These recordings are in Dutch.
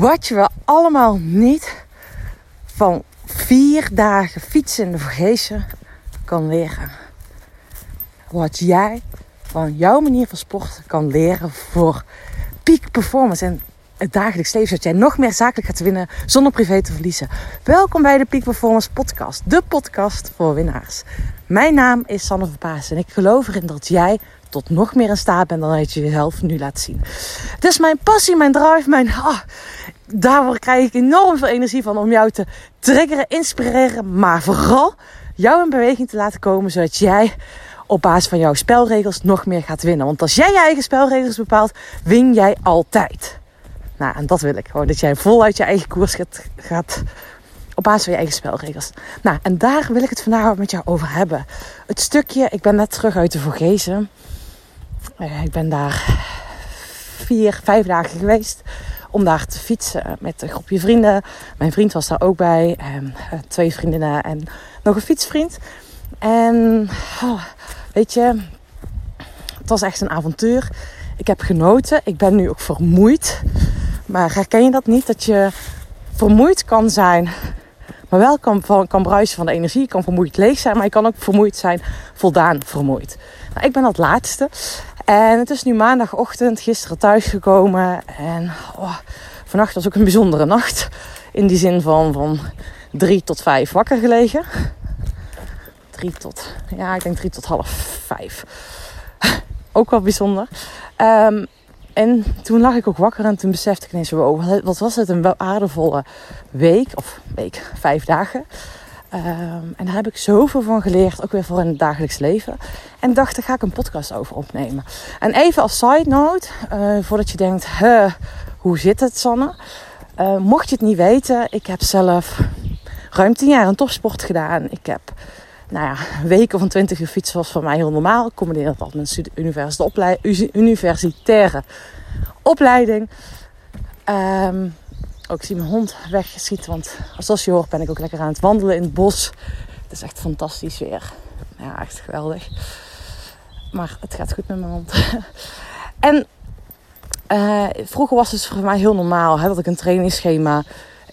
Wat je wel allemaal niet van vier dagen fietsen in de Vergezen kan leren. Wat jij van jouw manier van sporten kan leren voor peak performance en het dagelijks leven, zodat jij nog meer zakelijk gaat winnen zonder privé te verliezen. Welkom bij de Peak Performance Podcast, de podcast voor winnaars. Mijn naam is Sanne Verpaas en ik geloof erin dat jij tot nog meer in staat bent dan dat je jezelf nu laat zien. Is mijn passie, mijn drive, mijn... Oh, daar krijg ik enorm veel energie van om jou te triggeren, inspireren, maar vooral jou in beweging te laten komen, zodat jij op basis van jouw spelregels nog meer gaat winnen. Want als jij je eigen spelregels bepaalt, win jij altijd. Nou, en dat wil ik. Gewoon dat jij voluit je eigen koers gaat, gaat op basis van je eigen spelregels. Nou, en daar wil ik het vandaag met jou over hebben. Het stukje, ik ben net terug uit de Vorgezen. Uh, ik ben daar vier, vijf dagen geweest om daar te fietsen met een groepje vrienden. Mijn vriend was daar ook bij. En eh, twee vriendinnen en nog een fietsvriend. En oh, weet je, het was echt een avontuur. Ik heb genoten. Ik ben nu ook vermoeid. Maar herken je dat niet? Dat je vermoeid kan zijn, maar wel kan, kan bruisen van de energie. Je kan vermoeid leeg zijn, maar je kan ook vermoeid zijn, voldaan vermoeid. Nou, ik ben dat laatste. En het is nu maandagochtend, gisteren thuisgekomen. En oh, vannacht was ook een bijzondere nacht. In die zin van, van drie tot vijf wakker gelegen. Drie tot, ja, ik denk drie tot half vijf. ook wel bijzonder. Um, en toen lag ik ook wakker en toen besefte ik ineens, wow, wat was het een waardevolle week. Of week, vijf dagen. Um, en daar heb ik zoveel van geleerd, ook weer voor in het dagelijks leven. En dacht, daar ga ik een podcast over opnemen. En even als side note, uh, voordat je denkt, hoe zit het Sanne? Uh, mocht je het niet weten, ik heb zelf ruim tien jaar een topsport gedaan. Ik heb nou ja, weken van 20 uur fietsen was voor mij heel normaal. Ik combineer dat met een universitaire opleiding. Um, ook zie mijn hond weggeschieten. Want zoals je hoort ben ik ook lekker aan het wandelen in het bos. Het is echt fantastisch weer. Ja, echt geweldig. Maar het gaat goed met mijn hond. en uh, vroeger was het voor mij heel normaal hè, dat ik een trainingsschema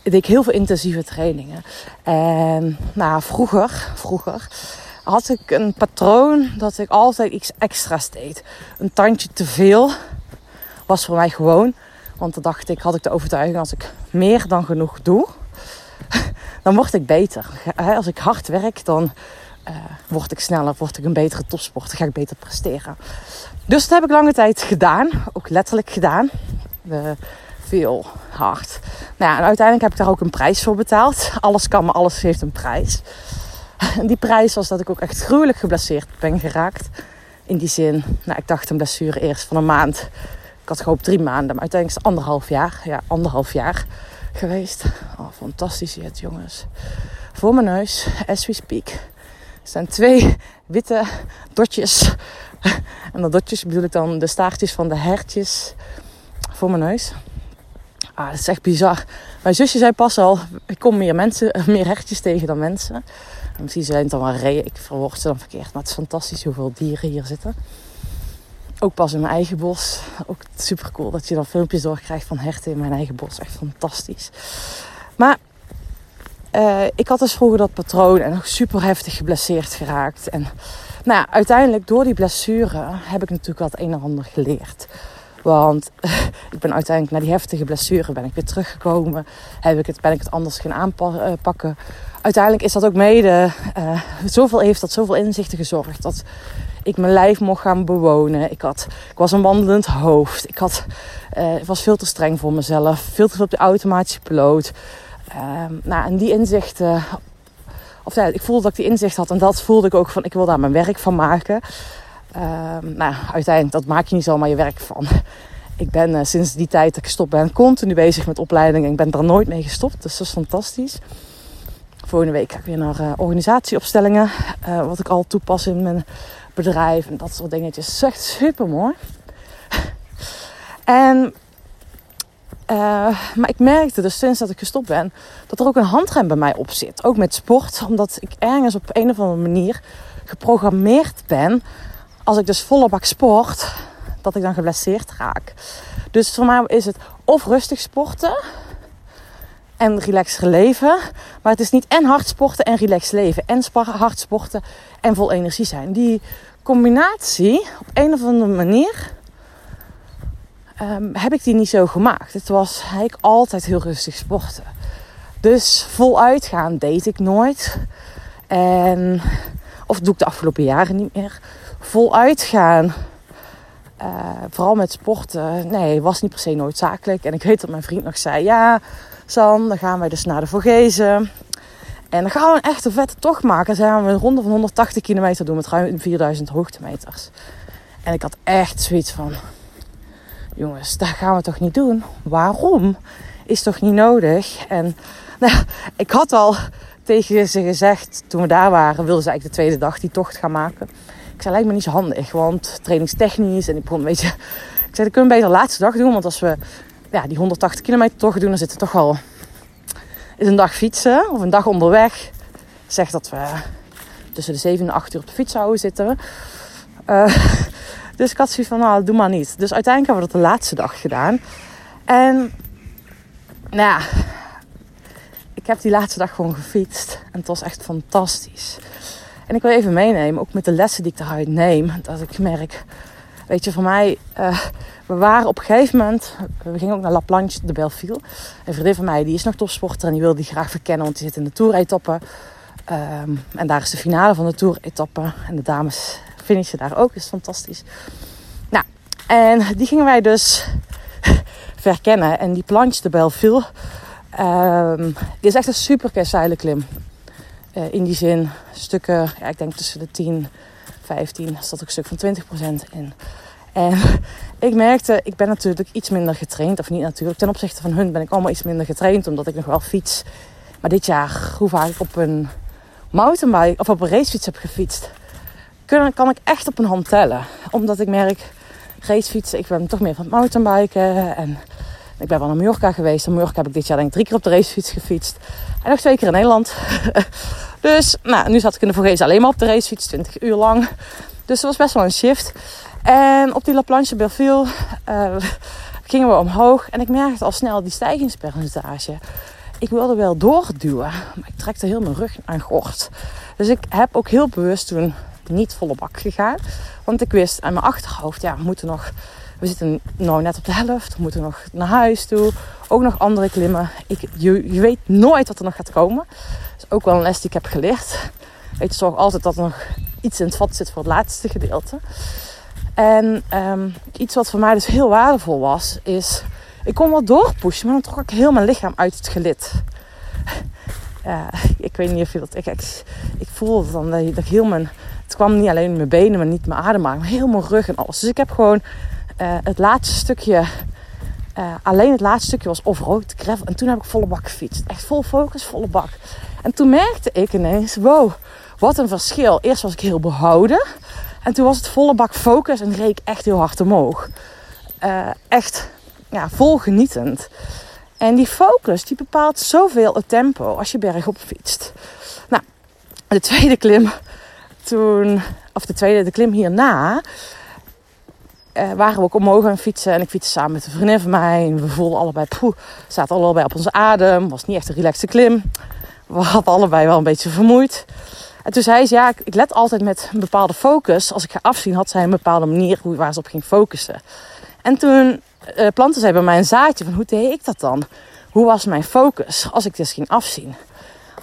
deed ik heel veel intensieve trainingen. En nou, vroeger, vroeger had ik een patroon dat ik altijd iets extra's deed. Een tandje te veel was voor mij gewoon. Want dan dacht ik, had ik de overtuiging, als ik meer dan genoeg doe, dan word ik beter. Als ik hard werk, dan uh, word ik sneller, word ik een betere topsporter, ga ik beter presteren. Dus dat heb ik lange tijd gedaan, ook letterlijk gedaan. Veel hard. Nou ja, en uiteindelijk heb ik daar ook een prijs voor betaald. Alles kan, maar alles heeft een prijs. En die prijs was dat ik ook echt gruwelijk geblesseerd ben geraakt. In die zin, nou, ik dacht een blessure eerst van een maand. Ik had gehoopt drie maanden, maar uiteindelijk is het anderhalf jaar. Ja, anderhalf jaar geweest. Oh, fantastisch het, jongens. Voor mijn neus, as we speak, zijn twee witte dotjes. En dat dotjes bedoel ik dan de staartjes van de hertjes voor mijn neus. Ah, dat is echt bizar. Mijn zusje zei pas al, ik kom meer mensen, meer hertjes tegen dan mensen. En misschien zijn het dan wel reeën. Ik verwoord ze dan verkeerd. Maar het is fantastisch hoeveel dieren hier zitten. Ook pas in mijn eigen bos. Ook super cool dat je dan filmpjes doorkrijgt van herten in mijn eigen bos. Echt fantastisch. Maar uh, ik had dus vroeger dat patroon en nog super heftig geblesseerd geraakt. En nou ja, uiteindelijk door die blessure heb ik natuurlijk het een en ander geleerd. Want ik ben uiteindelijk na die heftige blessure ben ik weer teruggekomen. Heb ik het, ben ik het anders gaan aanpakken. Eh, uiteindelijk is dat ook mede, uh, zoveel heeft dat zoveel inzichten gezorgd. Dat ik mijn lijf mocht gaan bewonen. Ik, had, ik was een wandelend hoofd. Ik, had, ik was veel te streng voor mezelf. Veel te veel op de automatische piloot. Uh, nou, en die inzichten... Of ik voelde dat ik die inzicht had. En dat voelde ik ook van, ik wil daar mijn werk van maken. Ehm, nou, uiteindelijk, dat maak je niet zomaar je werk van. Ik ben uh, sinds die tijd dat ik gestopt ben, continu bezig met opleidingen. Ik ben er nooit mee gestopt, dus dat is fantastisch. Volgende week ga ik weer naar uh, organisatieopstellingen. Uh, wat ik al toepas in mijn bedrijf en dat soort dingetjes. Dat is echt super mooi. en, maar ik merkte dus sinds dat ik gestopt ben, dat er ook een handrem bij mij op zit. Ook met sport, omdat ik ergens op een of andere manier geprogrammeerd ben als ik dus volle bak sport, dat ik dan geblesseerd raak. Dus voor mij is het of rustig sporten, en relaxer leven. Maar het is niet en hard sporten en relaxed leven. En hard sporten en vol energie zijn. Die combinatie, op een of andere manier, um, heb ik die niet zo gemaakt. Het was eigenlijk altijd heel rustig sporten. Dus voluit gaan deed ik nooit. En, of doe ik de afgelopen jaren niet meer. Voluit gaan, uh, vooral met sporten, nee, was niet per se noodzakelijk. En ik weet dat mijn vriend nog zei, ja, Dan gaan wij dus naar de Vorgezen. En dan gaan we een echte vette tocht maken. Dan gaan we een ronde van 180 kilometer doen met ruim 4000 hoogtemeters. En ik had echt zoiets van, jongens, dat gaan we toch niet doen? Waarom? Is toch niet nodig? En nou, ik had al tegen ze gezegd, toen we daar waren, wilden ze eigenlijk de tweede dag die tocht gaan maken. Ik zei, lijkt me niet zo handig, want trainingstechnisch. En ik begon een beetje, ik zei, dat kunnen we beter de laatste dag doen. Want als we ja, die 180 kilometer tocht doen, dan zitten toch al is een dag fietsen of een dag onderweg. Zegt dat we tussen de 7 en 8 uur op de fiets zouden zitten. Uh, dus ik had zoiets van, nou, doe maar niet. Dus uiteindelijk hebben we dat de laatste dag gedaan. En, nou ja, ik heb die laatste dag gewoon gefietst. En het was echt fantastisch. En ik wil even meenemen, ook met de lessen die ik eruit neem, dat ik merk, weet je, voor mij, uh, we waren op een gegeven moment, we gingen ook naar La Planche de Belleville. Een vriendin van mij, die is nog topsporter en die wil die graag verkennen, want die zit in de Tour-etappe. Um, en daar is de finale van de Tour-etappe. En de dames finishen daar ook, is fantastisch. Nou, en die gingen wij dus verkennen. En die Planche de Belleville, die is echt een super klim. Uh, in die zin, stukken, ja, ik denk tussen de 10, 15, staat ook een stuk van 20% in. En ik merkte, ik ben natuurlijk iets minder getraind. Of niet natuurlijk, ten opzichte van hun ben ik allemaal iets minder getraind. Omdat ik nog wel fiets. Maar dit jaar, hoe vaak ik op een mountainbike of op een racefiets heb gefietst. Kan, kan ik echt op een hand tellen. Omdat ik merk, racefietsen, ik ben toch meer van het mountainbiken. En ik ben wel naar Mallorca geweest. In Mallorca heb ik dit jaar denk ik drie keer op de racefiets gefietst. En nog twee keer in Nederland. dus nou, nu zat ik in de Vorgees alleen maar op de racefiets, 20 uur lang. Dus dat was best wel een shift. En op die La Planche Belleville uh, gingen we omhoog. En ik merkte al snel die stijgingspercentage. Ik wilde wel doorduwen, maar ik trekte heel mijn rug aan gort. Dus ik heb ook heel bewust toen niet volle bak gegaan. Want ik wist aan mijn achterhoofd, ja, we moeten nog... We zitten nou net op de helft. We moeten nog naar huis toe. Ook nog andere klimmen. Ik, je weet nooit wat er nog gaat komen. Ook wel een les die ik heb geleerd. Weet je, zorg altijd dat er nog iets in het vat zit voor het laatste gedeelte. En um, iets wat voor mij dus heel waardevol was, is... Ik kon wel doorpushen, maar dan trok ik heel mijn lichaam uit het gelid. Ik weet niet of je dat... Ik, ik, ik voelde dan dat, dat heel mijn... Het kwam niet alleen mijn benen, maar niet mijn adem, maar heel mijn rug en alles. Dus ik heb gewoon uh, het laatste stukje... Uh, alleen het laatste stukje was off-road, gravel. En toen heb ik volle bak gefietst. Echt vol focus, volle bak. En toen merkte ik ineens, wow, wat een verschil. Eerst was ik heel behouden. En toen was het volle bak focus en reek echt heel hard omhoog. Uh, echt ja, vol genietend. En die focus die bepaalt zoveel het tempo als je bergop fietst. Nou, de tweede klim toen, of de tweede, de klim hierna, uh, waren we ook omhoog aan fietsen. En ik fietste samen met een vriendin van mij. En we voelden allebei, poeh, zaten allebei op onze adem. Was niet echt een relaxte klim. We hadden allebei wel een beetje vermoeid. En toen zei ze, ja, ik, let altijd met een bepaalde focus. Als ik ga afzien, had zij een bepaalde manier hoe, waar ze op ging focussen. En toen uh, plantte zij bij mij een zaadje van, hoe deed ik dat dan? Hoe was mijn focus als ik dus ging afzien?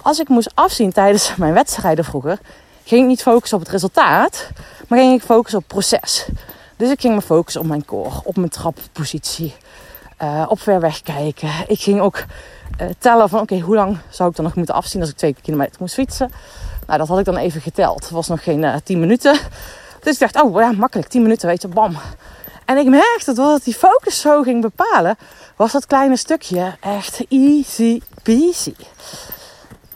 Als ik moest afzien tijdens mijn wedstrijden vroeger, ging ik niet focussen op het resultaat, maar ging ik focussen op het proces. Dus ik ging me focussen op mijn core, op mijn trappositie, uh, op ver weg kijken. Ik ging ook uh, tellen van, oké, hoe lang zou ik dan nog moeten afzien als ik twee kilometer moest fietsen? Nou, dat had ik dan even geteld. Het was nog geen eh, 10 minuten. Dus ik dacht, oh ja, makkelijk, 10 minuten, weet je, bam. En ik merkte dat die focus zo ging bepalen, was dat kleine stukje echt easy peasy.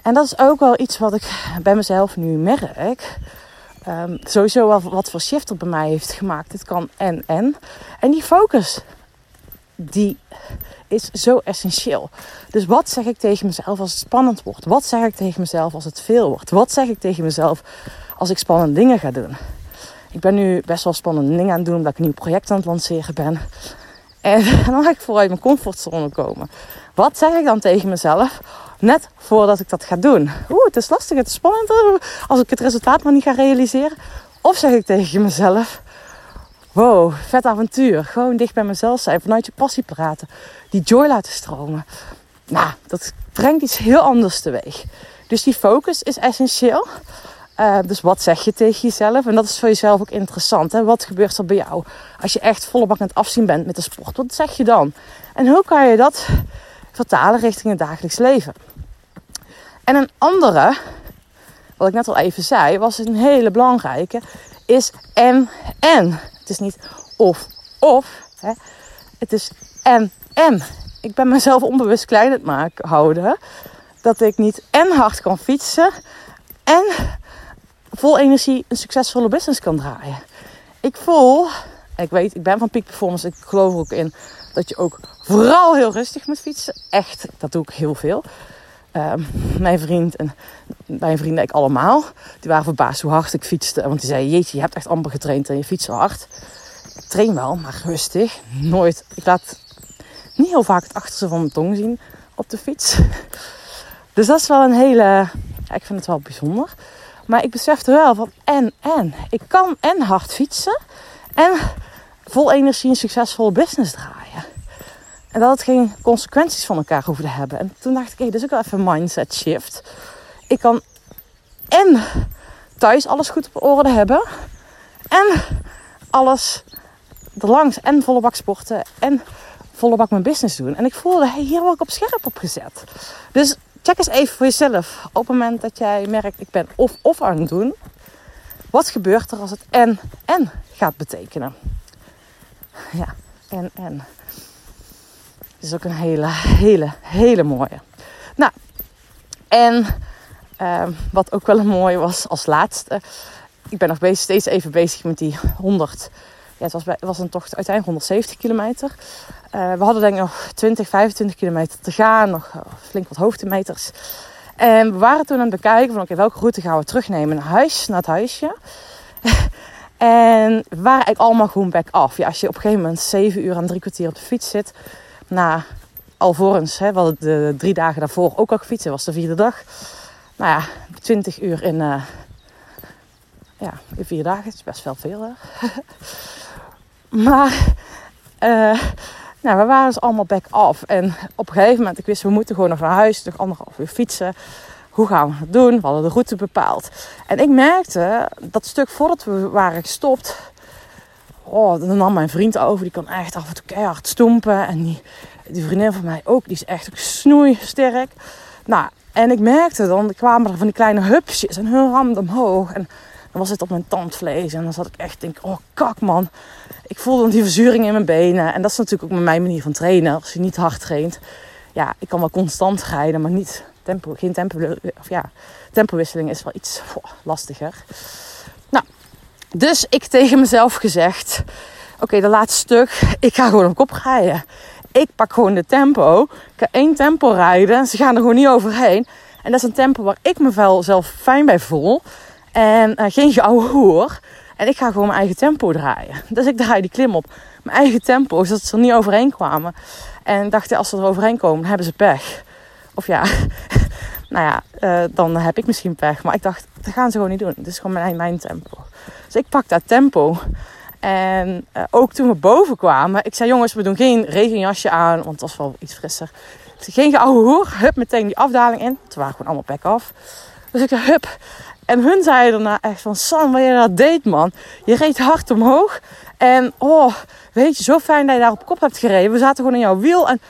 En dat is ook wel iets wat ik bij mezelf nu merk. Um, sowieso wel wat voor shift er bij mij heeft gemaakt. Het kan en en. En die focus, die is zo essentieel. Dus wat zeg ik tegen mezelf als het spannend wordt? Wat zeg ik tegen mezelf als het veel wordt? Wat zeg ik tegen mezelf als ik spannende dingen ga doen? Ik ben nu best wel spannende dingen aan het doen omdat ik een nieuw project aan het lanceren ben. En dan ga ik vooruit mijn comfortzone komen. Wat zeg ik dan tegen mezelf? Net voordat ik dat ga doen. Oeh, het is lastig, het is spannend als ik het resultaat maar niet ga realiseren. Of zeg ik tegen mezelf: Wow, vet avontuur. Gewoon dicht bij mezelf zijn, vanuit je passie praten, die joy laten stromen. Nou, dat brengt iets heel anders teweeg. Dus die focus is essentieel. Uh, dus wat zeg je tegen jezelf? En dat is voor jezelf ook interessant. Hè? Wat gebeurt er bij jou als je echt volle bak aan het afzien bent met de sport? Wat zeg je dan? En hoe kan je dat vertalen richting het dagelijks leven? En een andere, wat ik net al even zei, was een hele belangrijke, is en en. Het is niet of of, hè? het is en en. Ik ben mezelf onbewust klein het maken houden dat ik niet en hard kan fietsen en vol energie een succesvolle business kan draaien. Ik voel, ik weet, ik ben van peak performance, ik geloof er ook in dat je ook vooral heel rustig moet fietsen. Echt, dat doe ik heel veel. Ehm, mijn vriend en mijn vrienden, ik allemaal, die waren verbaasd hoe hard ik fietste. Want die zeiden, jeetje, je hebt echt amper getraind en je fietst zo hard. Ik train wel, maar rustig. Nooit. Ik laat niet heel vaak het achterste van mijn tong zien op de fiets. Dus dat is wel een hele, ik vind het wel bijzonder. Maar ik besefte wel van en en. Ik kan en hard fietsen en vol energie een succesvolle business draaien. En dat het geen consequenties van elkaar hoefde te hebben. En toen dacht ik, hé, hey, dit is ook wel even een mindset shift. Ik kan en thuis alles goed op orde hebben. En alles erlangs. En volle bak sporten. En volle bak mijn business doen. En ik voelde, hey, hier word ik op scherp op gezet. Dus check eens even voor jezelf. Op het moment dat jij merkt, ik ben of of aan het doen. Wat gebeurt er als het en en gaat betekenen? Ja, en en. Het is ook een hele, hele, hele mooie. Nou, en uh, wat ook wel een mooie was als laatste. Ik ben nog bezig, steeds even bezig met die 100 ja, het was, bij, was een tocht uiteindelijk 170 kilometer. Uh, we hadden denk ik nog 20, 25 kilometer te gaan. Nog uh, flink wat hoogtemeters. En we waren toen aan het bekijken van oké, welke route gaan we terugnemen naar huis, naar het huisje. En waren eigenlijk allemaal gewoon back af. Ja, als je op een gegeven moment 7 uur en drie kwartier op de fiets zit. Na alvorens, hè, hadden de drie dagen daarvoor ook al gefietst. Was de vierde dag. Nou ja, 20 uur in, uh, ja, in vier dagen. Is best wel veel hè. Maar uh, nou, we waren dus allemaal back off. En op een gegeven moment, ik wist, we moeten gewoon nog naar huis. Nog anderhalf uur fietsen. Hoe gaan we het doen? We hadden de route bepaald. En ik merkte, dat stuk voordat we waren gestopt... Oh, dan nam mijn vriend over. Die kan echt af en toe keihard stompen. En die, die vriendin van mij ook. Die is echt snoeisterk. Nou, en ik merkte dan, kwamen er van die kleine hupsjes. En hun ramde omhoog. En dan was het op mijn tandvlees. En dan zat ik echt denk, oh kak man. Ik voelde dan die verzuring in mijn benen. En dat is natuurlijk ook mijn manier van trainen. Als je niet hard traint. Ja, ik kan wel constant rijden, maar niet tempo. Geen tempo. Of ja, tempowisseling is wel iets lastiger. Nou, dus ik tegen mezelf gezegd. Oké, de laatste stuk. Ik ga gewoon op kop rijden. Ik pak gewoon de tempo. Ik ga één tempo rijden. Ze gaan er gewoon niet overheen. En dat is een tempo waar ik me zelf fijn bij voel. En uh, geen gouden hoer. En ik ga gewoon mijn eigen tempo draaien. Dus ik draai die klim op. Mijn eigen tempo, zodat ze er niet overheen kwamen. En dacht, als ze er overheen komen, hebben ze pech. Of ja, nou ja, uh, dan heb ik misschien pech. Maar ik dacht, dat gaan ze gewoon niet doen. Het is gewoon mijn, mijn tempo. Dus ik pak dat tempo. En uh, ook toen we boven kwamen, ik zei jongens, we doen geen regenjasje aan, want het was wel iets frisser. Dus geen gouden hoer, hup, meteen die afdaling in. Toen waren gewoon allemaal pek af. Dus ik hup, en hun zeiden daarna echt van... San, wat je dat deed, man. Je reed hard omhoog. En oh, weet je, zo fijn dat je daar op kop hebt gereden. We zaten gewoon in jouw wiel. En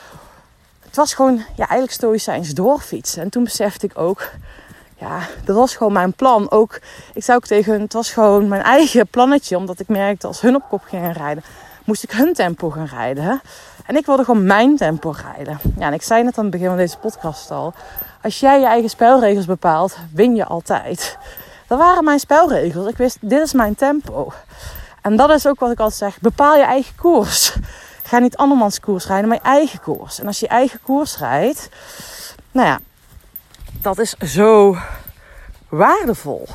het was gewoon, ja, eigenlijk stoïcijns doorfietsen. En toen besefte ik ook... Ja, dat was gewoon mijn plan. Ook, ik zei ook tegen hun, het was gewoon mijn eigen plannetje. Omdat ik merkte, als hun op kop gingen rijden... moest ik hun tempo gaan rijden. En ik wilde gewoon mijn tempo rijden. Ja, en ik zei net aan het begin van deze podcast al als jij je eigen spelregels bepaalt, win je altijd. Dat waren mijn spelregels. Ik wist, dit is mijn tempo. En dat is ook wat ik altijd zeg. Bepaal je eigen koers. Ga niet andermans koers rijden, maar je eigen koers. En als je je eigen koers rijdt, nou ja, dat is zo waardevol.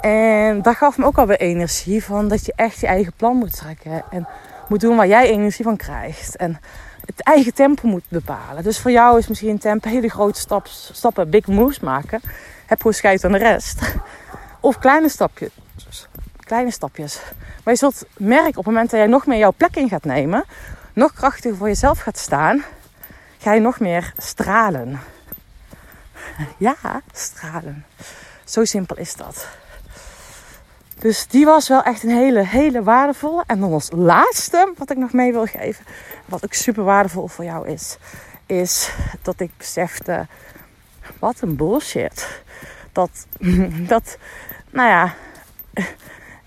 En dat gaf me ook alweer energie van dat je echt je eigen plan moet trekken. En moet doen waar jij energie van krijgt. En het eigen tempo moet bepalen. Dus voor jou is misschien tempo hele grote stap, stappen, big moves maken. Heb gewoon scheid aan de rest. Of kleine stapjes. Kleine stapjes. Maar je zult merken op het moment dat jij nog meer jouw plek in gaat nemen, nog krachtiger voor jezelf gaat staan, ga je nog meer stralen. Ja, stralen. Zo simpel is dat. Dus die was wel echt een hele, hele waardevolle. En dan als laatste, wat ik nog mee wil geven, wat ook super waardevol voor jou is, is dat ik besefte, wat een bullshit. Dat, dat nou ja,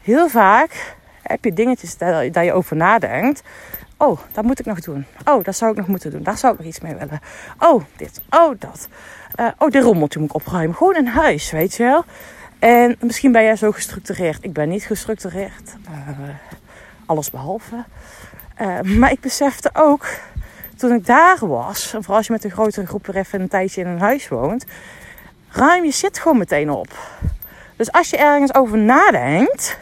heel vaak heb je dingetjes dat, dat je over nadenkt. Oh, dat moet ik nog doen. Oh, dat zou ik nog moeten doen. Daar zou ik nog iets mee willen. Oh, dit. Oh, dat. Uh, oh, dit rommeltje moet ik opruimen. Gewoon in huis, weet je wel. En misschien ben jij zo gestructureerd. Ik ben niet gestructureerd. Uh, alles behalve. Uh, maar ik besefte ook, toen ik daar was... vooral als je met een grotere groep weer even een tijdje in een huis woont... ruim je zit gewoon meteen op. Dus als je ergens over nadenkt...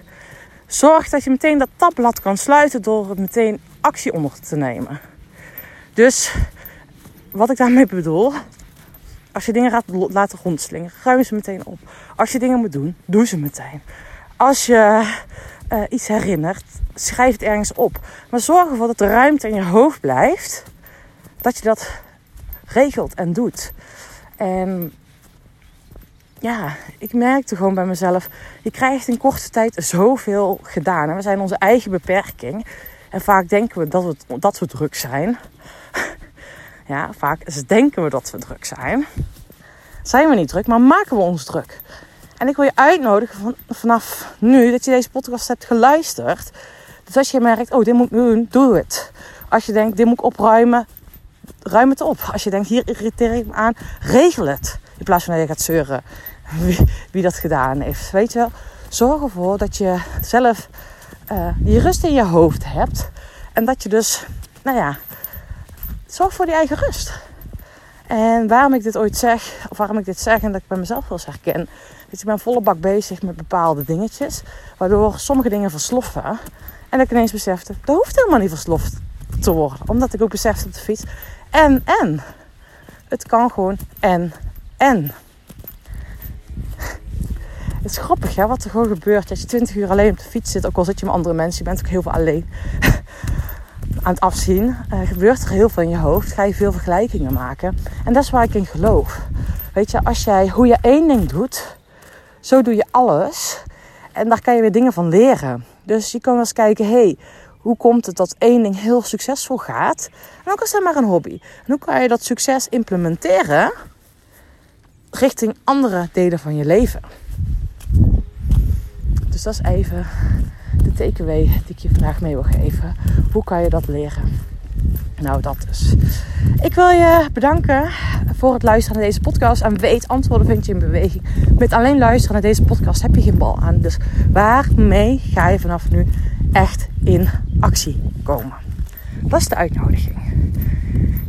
zorg dat je meteen dat tabblad kan sluiten... door het meteen actie onder te nemen. Dus wat ik daarmee bedoel, als je dingen gaat laten rondslingen, ruim ze meteen op. Als je dingen moet doen, doe ze meteen. Als je uh, iets herinnert, schrijf het ergens op. Maar zorg ervoor dat de ruimte in je hoofd blijft. Dat je dat regelt en doet. En ja, ik merkte gewoon bij mezelf. Je krijgt in korte tijd zoveel gedaan. En we zijn onze eigen beperking. En vaak denken we dat we, dat we druk zijn. Ja, vaak denken we dat we druk zijn. Zijn we niet druk, maar maken we ons druk. En ik wil je uitnodigen van, vanaf nu dat je deze podcast hebt geluisterd. Dus als je merkt, oh, dit moet ik doen, doe het. Als je denkt, dit moet ik opruimen, ruim het op. Als je denkt, hier irriteer ik me aan, regel het. In plaats van dat je gaat zeuren wie, wie dat gedaan heeft. Weet je wel, zorg ervoor dat je zelf uh, die rust in je hoofd hebt. En dat je dus, nou ja, zorg voor die eigen rust. En waarom ik dit ooit zeg, of waarom ik dit zeg en dat ik bij mezelf wel eens herken. Dus ik ben volle bak bezig met bepaalde dingetjes. Waardoor sommige dingen versloffen. En dat ik ineens besefte, dat hoeft helemaal niet versloft te worden. Omdat ik ook besefte op de fiets. En, en. Het kan gewoon en, en. Het is grappig hè, wat er gewoon gebeurt als je 20 uur alleen op de fiets zit. Ook al zit je met andere mensen, je bent ook heel veel alleen. aan het afzien, uh, gebeurt er heel veel in je hoofd. Ga je veel vergelijkingen maken. En dat is waar ik in geloof. Weet je, als jij hoe je één ding doet, zo doe je alles. En daar kan je weer dingen van leren. Dus je kan eens kijken, hey, hoe komt het dat één ding heel succesvol gaat? En ook al is het maar een hobby. En hoe kan je dat succes implementeren richting andere delen van je leven? Dus dat is even de takeaway die ik je vandaag mee wil geven. Hoe kan je dat leren? Nou, dat dus. Ik wil je bedanken voor het luisteren naar deze podcast. En weet, antwoorden vind je in beweging. Met alleen luisteren naar deze podcast heb je geen bal aan. Dus waarmee ga je vanaf nu echt in actie komen? Dat is de uitnodiging.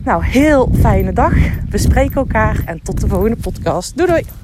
Nou, heel fijne dag. We spreken elkaar en tot de volgende podcast. Doei doei!